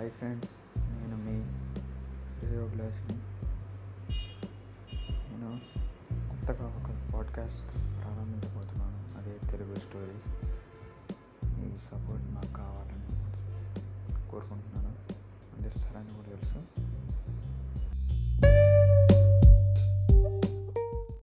Hi friends నేను మీ శ్రేయోభిలాషిని నేను కొత్తగా ఒక పాడ్కాస్ట్ ప్రారంభించబోతున్నాను. అదే తెలుగు స్టోరీస్ మీ సపోర్ట్ నాకు కావాలని కోరుకుంటున్నాను. అందిస్తారని కూడా తెలుసు.